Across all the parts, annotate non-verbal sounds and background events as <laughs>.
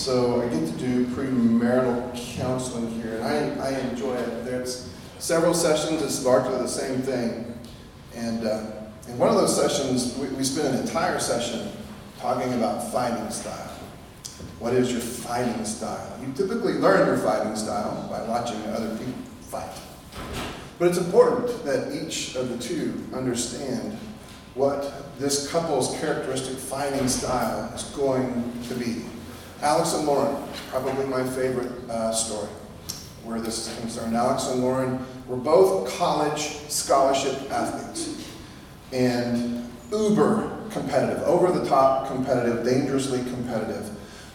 So I get to do premarital counseling here, and I, I enjoy it. There's several sessions, it's largely the same thing. And uh, in one of those sessions, we, we spent an entire session talking about fighting style. What is your fighting style? You typically learn your fighting style by watching other people fight. But it's important that each of the two understand what this couple's characteristic fighting style is going to be. Alex and Lauren, probably my favorite uh, story where this is concerned. Alex and Lauren were both college scholarship athletes and uber competitive, over the top competitive, dangerously competitive.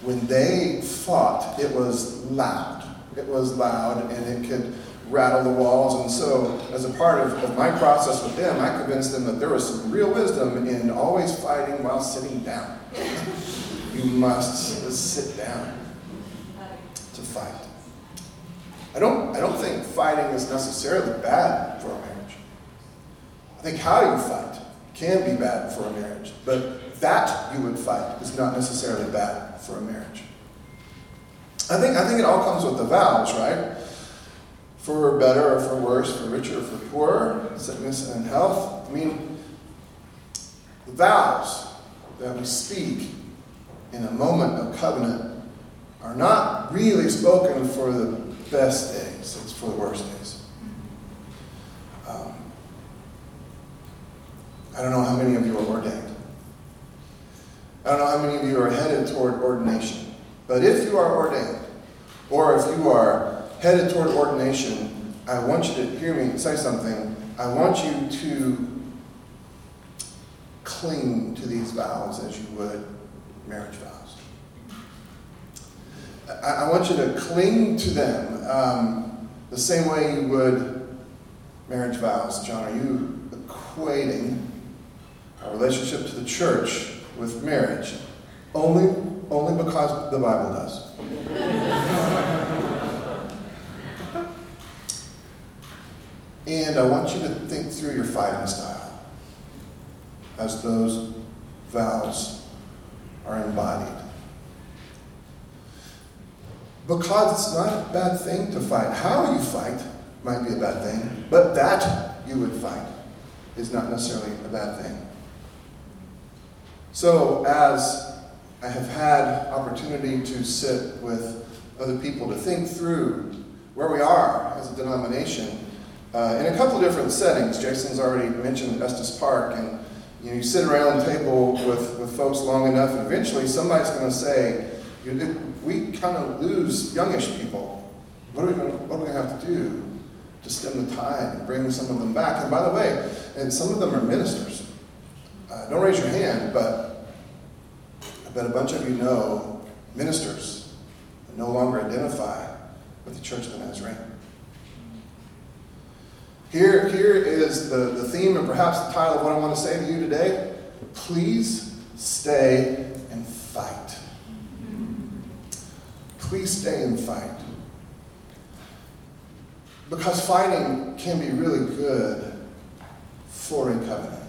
When they fought, it was loud. It was loud and it could rattle the walls. And so, as a part of, of my process with them, I convinced them that there was some real wisdom in always fighting while sitting down. You must sit down to fight. I don't, I don't think fighting is necessarily bad for a marriage. I think how you fight can be bad for a marriage, but that you would fight is not necessarily bad for a marriage. I think, I think it all comes with the vows, right? For better or for worse, for richer or for poorer, sickness and health. I mean, the vows that we speak in a moment of covenant are not really spoken for the best days, it's for the worst days. Um, I don't know how many of you are ordained. I don't know how many of you are headed toward ordination. But if you are ordained, or if you are headed toward ordination, I want you to hear me say something. I want you to cling to these vows as you would marriage vows. I, I want you to cling to them um, the same way you would marriage vows. John, are you equating our relationship to the church with marriage? Only, only because the Bible does. and I want you to think through your fighting style as those vows are embodied. Because it's not a bad thing to fight. How you fight might be a bad thing, but that you would fight is not necessarily a bad thing. So, as I have had opportunity to sit with other people to think through where we are as a denomination uh, in a couple of different settings. Jason's already mentioned Estes Park, and you, know, you sit around the table with, with folks long enough, and eventually somebody's going to say, we kind of lose youngish people. What are we going to have to do to stem the tide and bring some of them back? And by the way, and some of them are ministers. Uh, don't raise your hand, but I bet a bunch of you know ministers that no longer identify with the Church of the Nazarene. Here, here is the, the theme and perhaps the title of what I want to say to you today. Please stay and fight. Please stay and fight. Because fighting can be really good for a covenant.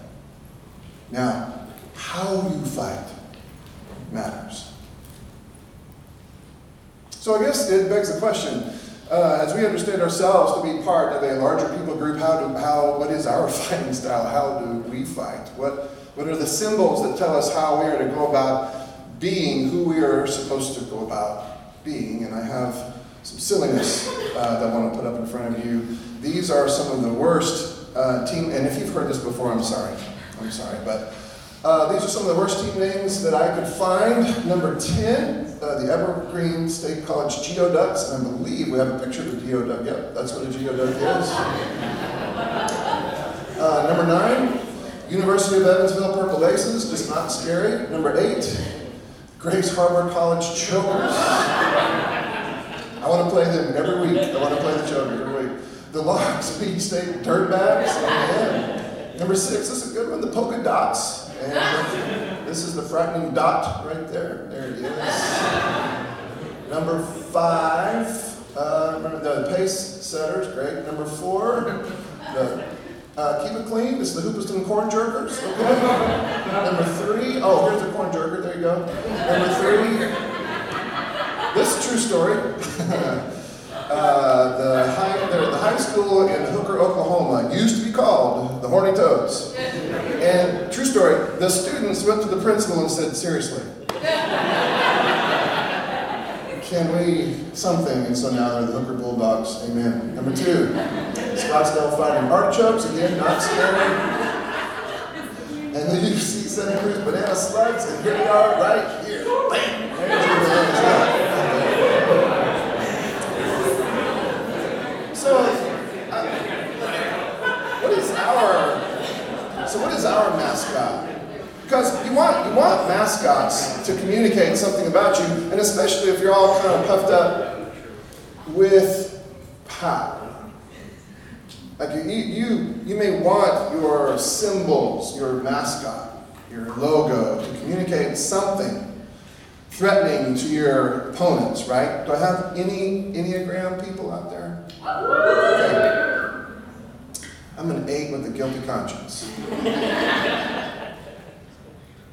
Now, how you fight matters. So I guess it begs the question uh, as we understand ourselves to be part of a larger people group, how do, how, what is our <laughs> fighting style? How do we fight? What, what are the symbols that tell us how we are to go about being who we are supposed to go about being? And I have some silliness uh, that I want to put up in front of you. These are some of the worst uh, team, and if you've heard this before, I'm sorry. I'm sorry, but uh, these are some of the worst team names that I could find. Number 10, uh, the Evergreen State College Geoducks, and I believe we have a picture of a geoduck. Yep, that's what a geoduck is. <laughs> Uh, number 9, University of Evansville Purple Aces, just not scary. Number 8, Grays Harbor College Chokers. I want to play them every week. I want to play the Chokers every week. The Long Beach State Dirtbags. Oh, Number 6, this is a good one, the Polka Dots. And this is the frightening dot right there. There it is. Number five, uh, remember the pace setters, great. Number four, the uh, keep it clean. This is the Hoopeston corn jerkers. Okay. Number three, oh, here's the corn jerker. There you go. Number three, this is true story. <laughs> uh, the, high, the, the high school in Hooker, Oklahoma used to be called the Horny Toads. And story, the students went to the principal and said, seriously, can we something? And so now they're the Hooker Bulldogs. Amen. Number two, Scottsdale Fighting Artichokes. Again, not scary. And then you see Santa Cruz Banana Slugs, and here we are right here. Bam! There's your banana So, uh, what is our mascot? Because you want you want mascots to communicate something about you, and especially if you're all kind of puffed up with power. Like you, you, you may want your symbols, your mascot, your logo to communicate something threatening to your opponents, right? Do I have any Enneagram people out there? Okay. I'm an eight with a guilty conscience. and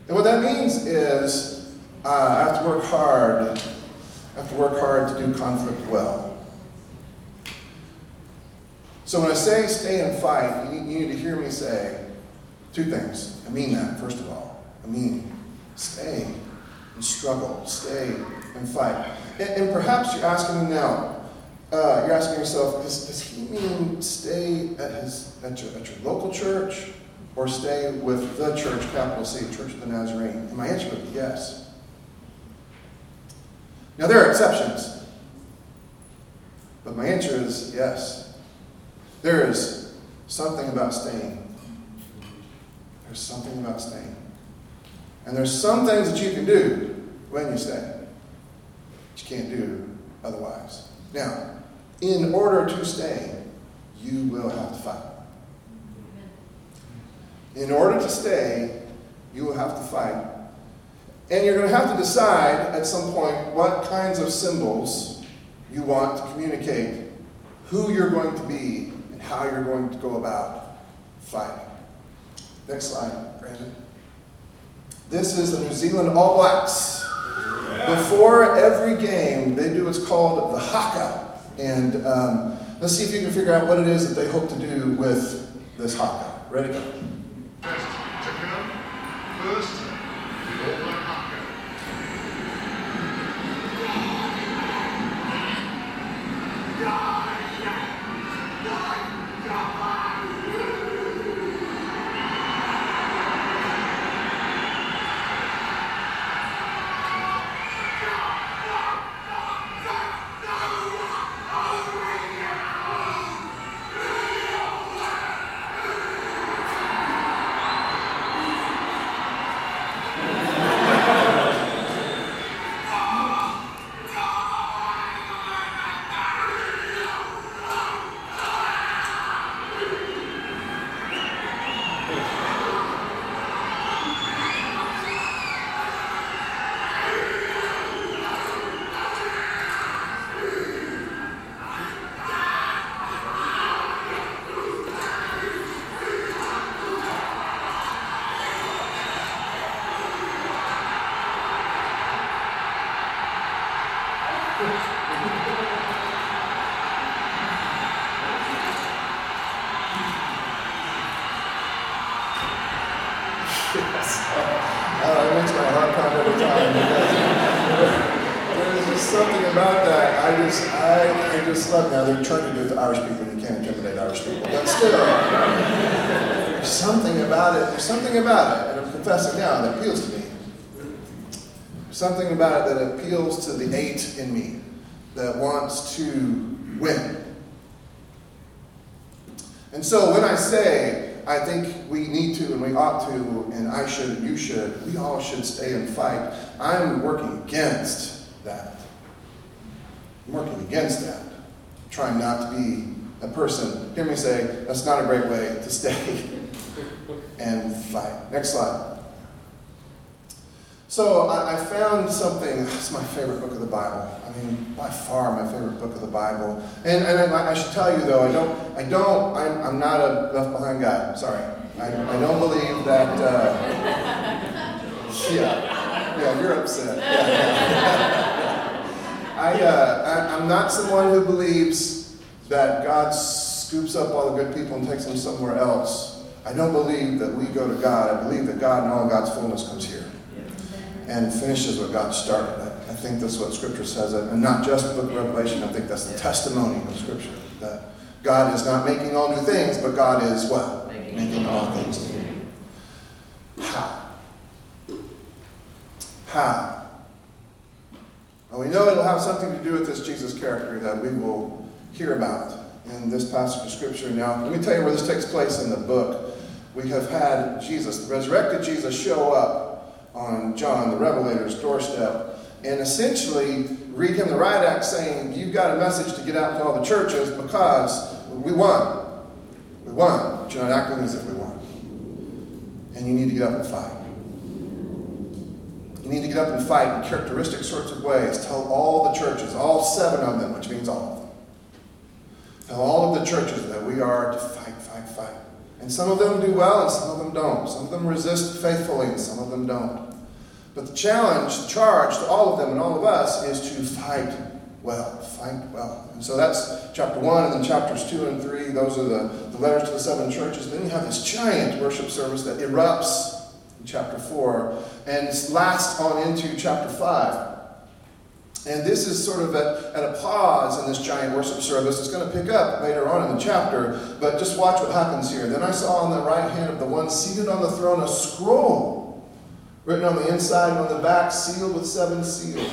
what that means is uh, I have to work hard. I have to work hard to do conflict well. So when I say stay and fight, you need, you need to hear me say two things. I mean that, first of all. I mean, stay and struggle, stay and fight. And, and perhaps you're asking me now, uh, you're asking yourself, does, does he mean stay at, his, at, your, at your local church or stay with the church, capital C, Church of the Nazarene? And my answer would be yes. Now, there are exceptions, but my answer is yes. There is something about staying. There's something about staying. And there's some things that you can do when you stay. But you can't do otherwise. Now, in order to stay, you will have to fight. In order to stay, you will have to fight. And you're going to have to decide at some point what kinds of symbols you want to communicate who you're going to be and how you're going to go about fighting. Next slide, Brandon. This is the New Zealand All Blacks. Before every game, they do what's called the haka. And um, let's see if you can figure out what it is that they hope to do with this haka. Ready? First, something about it that appeals to the eight in me that wants to win. And so when I say, I think we need to and we ought to, and I should and you should, we all should stay and fight, I'm working against that. I'm working against that. I'm trying not to be a person. Hear me say, that's not a great way to stay <laughs> and fight. Next slide. So I, I, found something, it's my favorite book of the Bible. I mean, by far my favorite book of the Bible. And, and I, I should tell you though, I don't, I don't, I'm, I'm not a left behind guy. Sorry. I, I don't believe that, uh, yeah, yeah, you're upset. Yeah, yeah. <laughs> uh, I, I'm not someone who believes that God scoops up all the good people and takes them somewhere else. I don't believe that we go to God. I believe that God and all God's fullness comes here and finishes what God started. I, I think that's what Scripture says, and not just the book of Revelation. I think that's the testimony of Scripture that God is not making all new things, but God is what? Making all things new. How? How? Well, we know it'll have something to do with this Jesus character that we will hear about in this passage of Scripture. Now, let me tell you where this takes place in the book. We have had Jesus, the resurrected Jesus, show up on John the Revelator's doorstep and essentially read him the riot act saying, You've got a message to get out to all the churches because we won. We won. But you're not acting as if we won. And you need to get up and fight. You need to get up and fight in characteristic sorts of ways. Tell all the churches, all seven of them, which means all of them. Tell all of the churches that we are to fight, fight, fight. And some of them do well and some of them don't. Some of them resist faithfully and some of them don't. But the challenge, the charge to all of them and all of us is to fight well. Fight well. And so that's chapter 1, and then chapters 2 and 3. Those are the, the letters to the seven churches. Then you have this giant worship service that erupts in chapter 4 and lasts on into chapter 5. And this is sort of at, at, a pause in this giant worship service. It's going to pick up later on in the chapter, but just watch what happens here. Then I saw on the right hand of the one seated on the throne a scroll written on the inside and on the back, sealed with seven seals.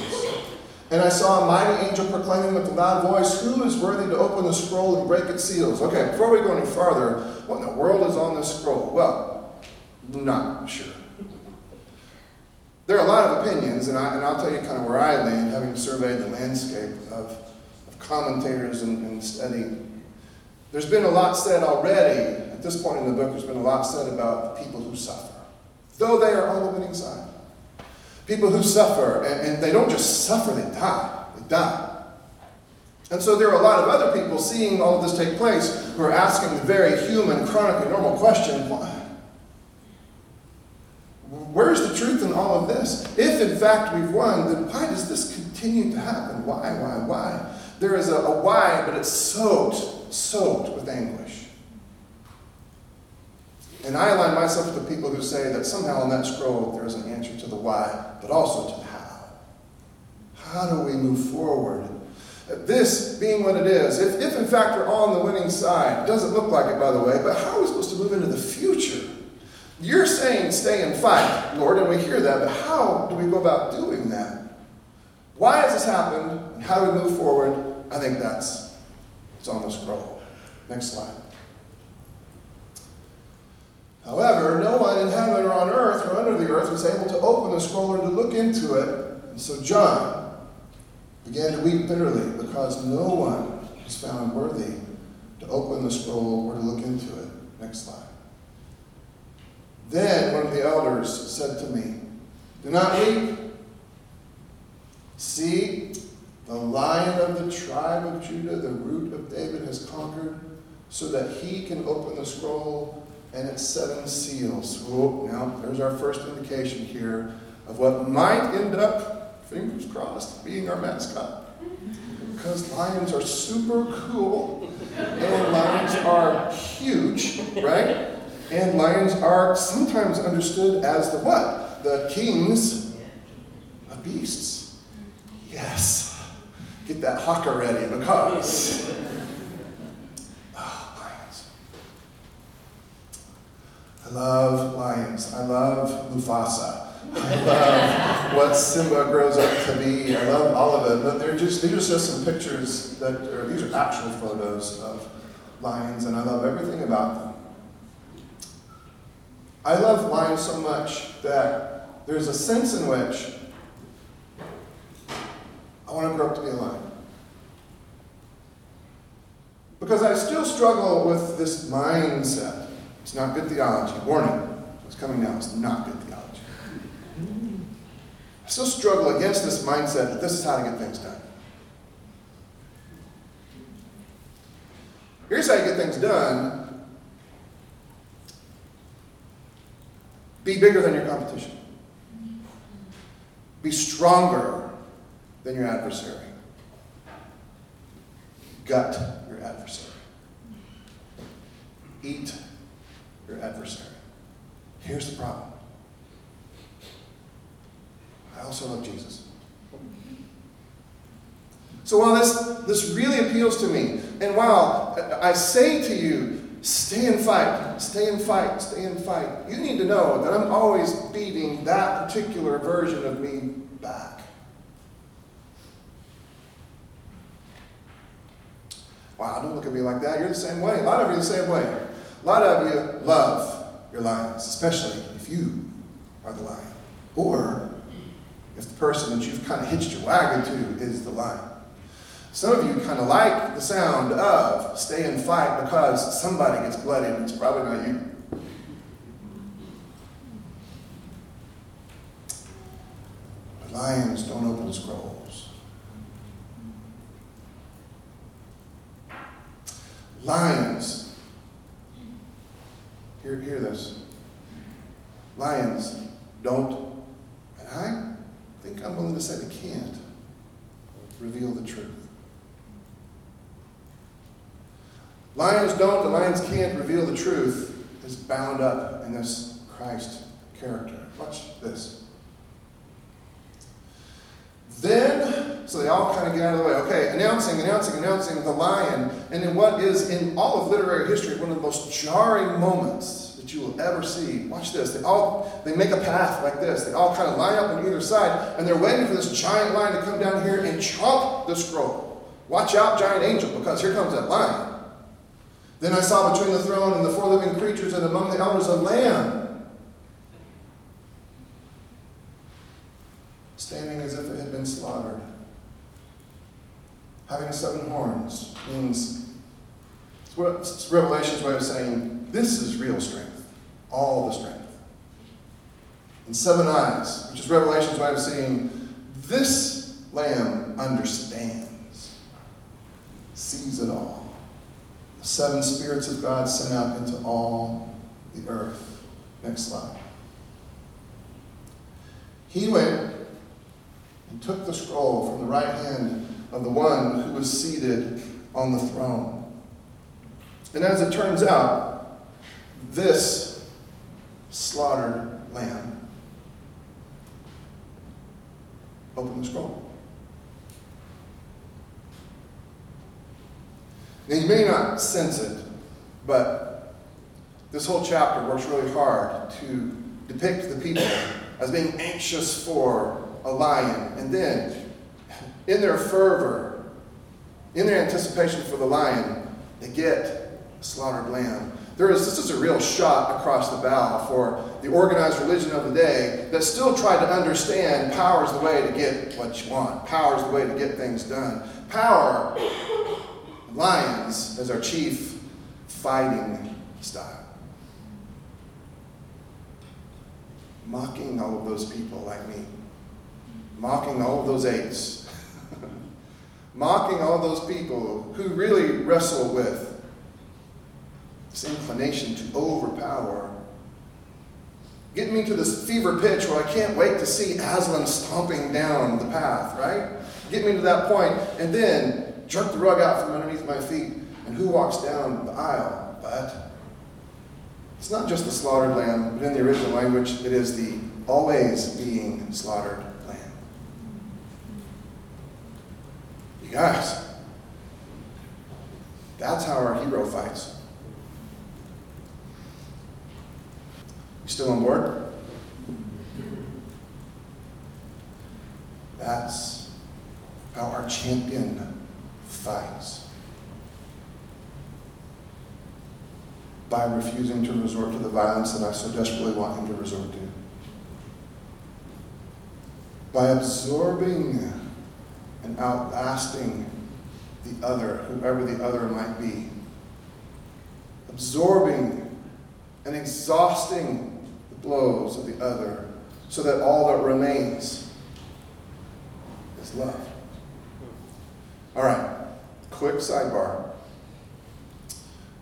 And I saw a mighty angel proclaiming with a loud voice, Who is worthy to open the scroll and break its seals? Okay, before we go any farther, what in the world is on this scroll? Well, not sure. There are a lot of opinions, and, I, and I'll tell you kind of where I land, having surveyed the landscape of, of commentators and, and studying. There's been a lot said already. At this point in the book, there's been a lot said about the people who suffer, though they are on the winning side. People who suffer, and, and they don't just suffer, they die. They die. And so there are a lot of other people seeing all of this take place who are asking the very human, chronically normal question why? Where's the truth in all of this? If in fact we've won, then why does this continue to happen? Why, why, why? There is a, a why, but it's soaked, soaked with anguish. And I align myself with the people who say that somehow in that scroll there is an answer to the why, but also to the how. How do we move forward? This being what it is, if, if in fact we're all on the winning side, doesn't look like it by the way, but how are we supposed to move into the future? You're saying stay and fight, Lord, and we hear that, but how do we go about doing that? Why has this happened? And how do we move forward? I think that's it's on the scroll. Next slide. However, no one in heaven or on earth or under the earth was able to open the scroll or to look into it. And so John began to weep bitterly because no one was found worthy to open the scroll or to look into it. Next slide. Of the elders said to me, Do not weep. See, the lion of the tribe of Judah, the root of David, has conquered, so that he can open the scroll and its seven seals. Oh, now, there's our first indication here of what might end up, fingers crossed, being our mascot. Because lions are super cool, and lions are huge, right? And lions are sometimes understood as the what? The kings of beasts. Yes. Get that haka ready because. Oh, lions. I love lions. I love Mufasa. I love what Simba grows up to be. I love all of it. But they're just these are just some pictures that are these are actual photos of lions, and I love everything about them. I love lions so much that there's a sense in which I want to grow up to be a lion. Because I still struggle with this mindset. It's not good theology. Warning, it's coming now. It's not good theology. I still struggle against this mindset that this is how to get things done. Here's how you get things done Be bigger than your competition. Be stronger than your adversary. gut your adversary. Eat your adversary. Here's the problem. I also love Jesus. So while this, this really appeals to me, and while I say to you, stay and fight, stay and fight, stay and fight, you need to know that I'm always beating that particular version of me back. Wow, don't look at me like that. You're the same way. A lot of you are the same way. A lot of you love your lions, especially if you are the lion. Or if the person that you've kind of hitched your wagon to is the lion. Some of you kind of like the sound of stay and fight because somebody gets bloody and it's probably not you. But lions don't open scrolls. Lions, hear, hear this. Lions don't, and I think I'm willing to say they can't, reveal the truth. Lions don't, the lions can't reveal the truth is bound up in this Christ character. Watch this. Then, so they all kind of get out of the way. Okay, announcing, announcing, announcing the lion, and in what is in all of literary history one of the most jarring moments that you will ever see. Watch this. They all they make a path like this. They all kind of line up on either side, and they're waiting for this giant lion to come down here and chomp the scroll. Watch out, giant angel, because here comes that lion. Then I saw between the throne and the four living creatures and among the elders a lamb standing as if it had been slaughtered. Having seven horns means it's Revelation's way of saying this is real strength, all the strength. And seven eyes, which is Revelation's way of saying this lamb understands, sees it all seven spirits of God sent out into all the earth. Next slide. He went and took the scroll from the right hand of the one who was seated on the throne. And as it turns out, this slaughtered lamb opened the scroll. Now, you may not sense it, but this whole chapter works really hard to depict the people as being anxious for a lion. And then, in their fervor, in their anticipation for the lion, they get a slaughtered lamb. There is, this is a real shot across the bow for the organized religion of the day that still tried to understand power is the way to get what you want. Power is the way to get things done. Power lions as our chief fighting style. Mocking all of those people like me. Mocking all of those eights. <laughs> Mocking all those people who really wrestle with this inclination to overpower. Getting me to this fever pitch where I can't wait to see Aslan stomping down the path, right? Get me to that point, and then jerk the rug out from underneath my feet, and who walks down the aisle? But it's not just the slaughtered lamb, but in the original language, it is the always being slaughtered lamb. You guys, that's how our hero fights. You still on board? That's how our champion fights by refusing to resort to the violence that I so desperately want him to resort to. By absorbing and outlasting the other, whoever the other might be. Absorbing and exhausting the blows of the other so that all that remains is love. All right quick sidebar.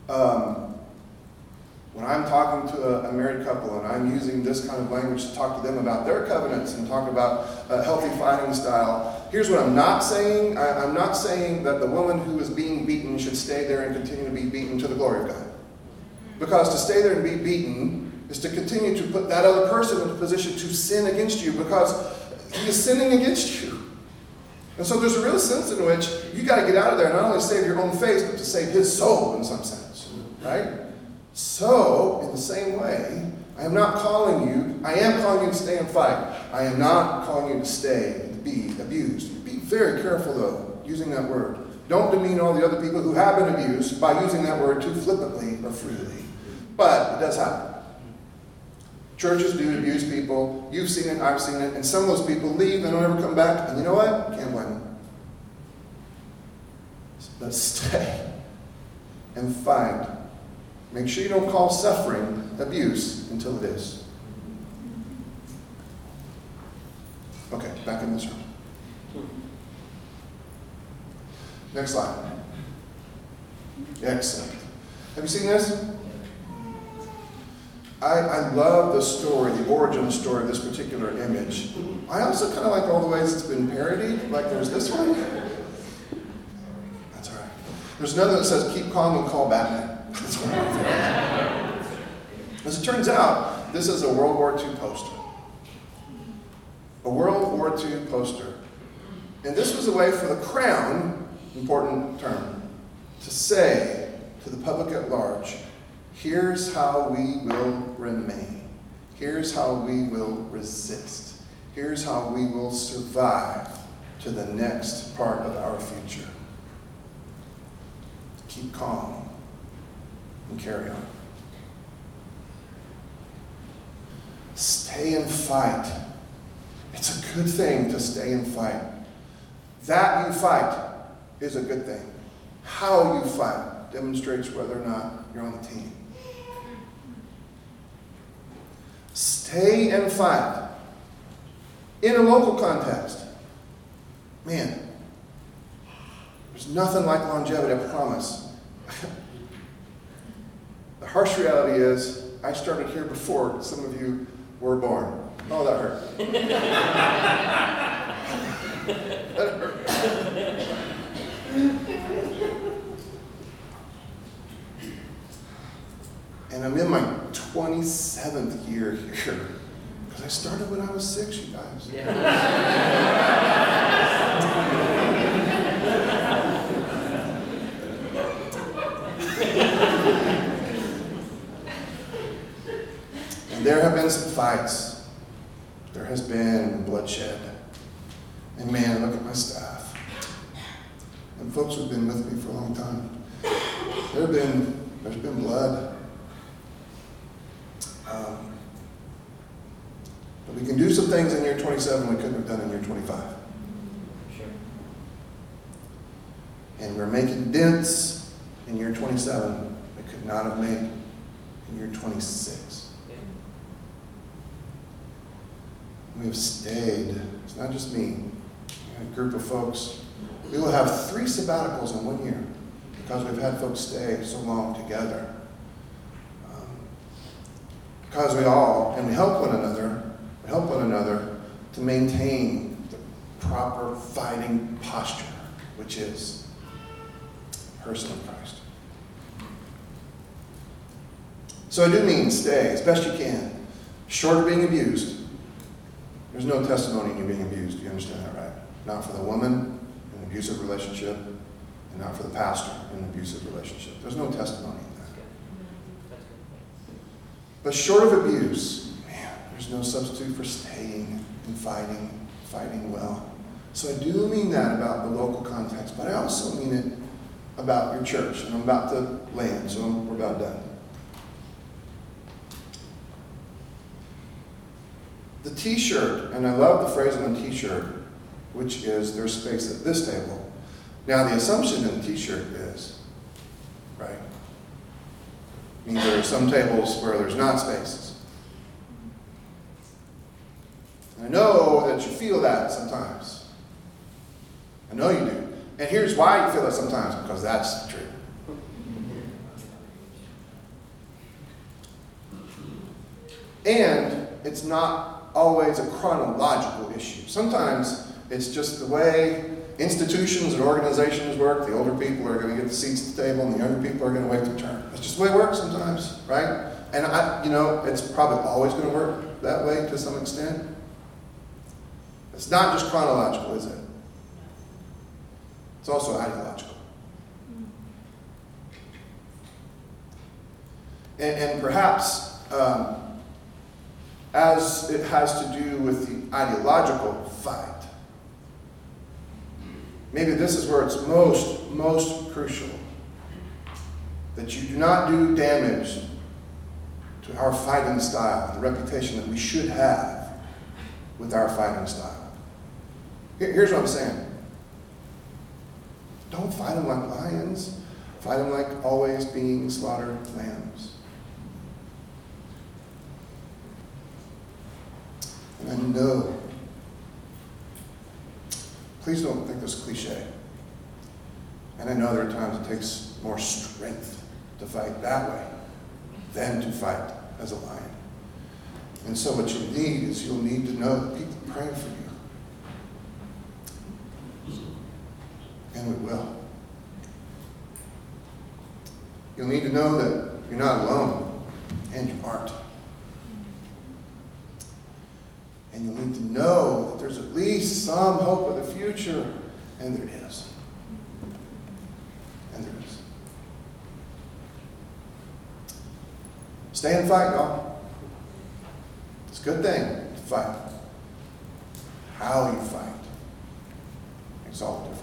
Um, when I'm talking to a, a, married couple and I'm using this kind of language to talk to them about their covenants and talk about a healthy fighting style, Here's what I'm not saying I, I'm not saying that the woman who is being beaten should stay there and continue to be beaten to the glory of God. Because to stay there and be beaten is to continue to put that other person in a position to sin against you because he is sinning against you. And so there's a real sense in which you got to get out of there, not only save your own face, but to save his soul in some sense. Right? So, in the same way, I am not calling you, I am calling you to stay and fight. I am not calling you to stay and be abused. Be very careful, though, using that word. Don't demean all the other people who have been abused by using that word too flippantly or freely. But it does happen. Churches do abuse people. You've seen it, I've seen it. And some of those people leave and don't ever come back. And you know what? Can't blame them. But stay and fight. Make sure you don't call suffering abuse until it is. Okay, back in this room. Next slide. Excellent. Have you seen this? I, I love the story, the origin story of this particular image. Mm-hmm. I also kind of like all the ways it's been parodied. Like there's this one. That's all right. There's another that says, keep calm and call Batman. As it turns out, this is a World War II poster. A World War II poster. And this was a way for the crown, important term, to say to the public at large, Here's how we will remain. Here's how we will resist. Here's how we will survive to the next part of our future. Keep calm and carry on. Stay and fight. It's a good thing to stay and fight. That you fight is a good thing. How you fight demonstrates whether or not you're on the team. Stay and fight. In a local context, man, there's nothing like longevity, I promise. <laughs> the harsh reality is, I started here before some of you were born. Oh, that hurt. <laughs> And I'm in my 27th year here. <laughs> Because I started when I was six, you guys. Yeah. and there have been some fights. There has been bloodshed. And man, look at my staff. And folks who've been with me for a long time. There have been, there's been blood. Um, but we can do some things in year 27 we couldn't have done in year 25. Sure. And we're making dents in year 27 we could not have made in year 26. Yeah. We have stayed. It's not just me. a group of folks. We will have three sabbaticals in one year because we've had folks stay so long together um, because we all, and we help one another, we help one another to maintain the proper fighting posture, which is person of Christ. So I do mean stay as best you can, short of being abused. There's no testimony in you being abused. You understand that, right? Not for the woman in an abusive relationship, and not for the pastor in an abusive relationship. There's no testimony. In that. But short of abuse, man, there's no substitute for staying and fighting, fighting well. So I do mean that about the local context, but I also mean it about your church. And I'm about to land, so we're about done. The t shirt, and I love the phrase on the t shirt, which is there's space at this table. Now, the assumption in the t shirt is, right? means there are some tables where there's not spaces. I know that you feel that sometimes. I know you do. And here's why you feel that sometimes because that's true. And it's not always a chronological issue. Sometimes It's just the way institutions and organizations work. The older people are going to get the seats at the table, and the younger people are going to wait their turn. That's just the way it works sometimes, right? And I, you know, it's probably always going to work that way to some extent. It's not just chronological, is it? It's also ideological. And, and perhaps, um, as it has to do with the ideological fight, maybe this is where it's most, most crucial that you do not do damage to our fighting style, the reputation that we should have with our fighting style. Here's what I'm saying don't fight them like lions, fight them like always being slaughtered lambs. And I know, please don't think this cliche. And I know there are times it takes more strength to fight that way than to fight as a lion. And so what you need is you'll need to know people praying for you. And will. You'll need to know that you're not alone, and you aren't. And you'll need to know that there's at least some hope of the future, and there is. And there is. Stay and fight, y'all. It's a good thing to fight. How you fight makes all the difference.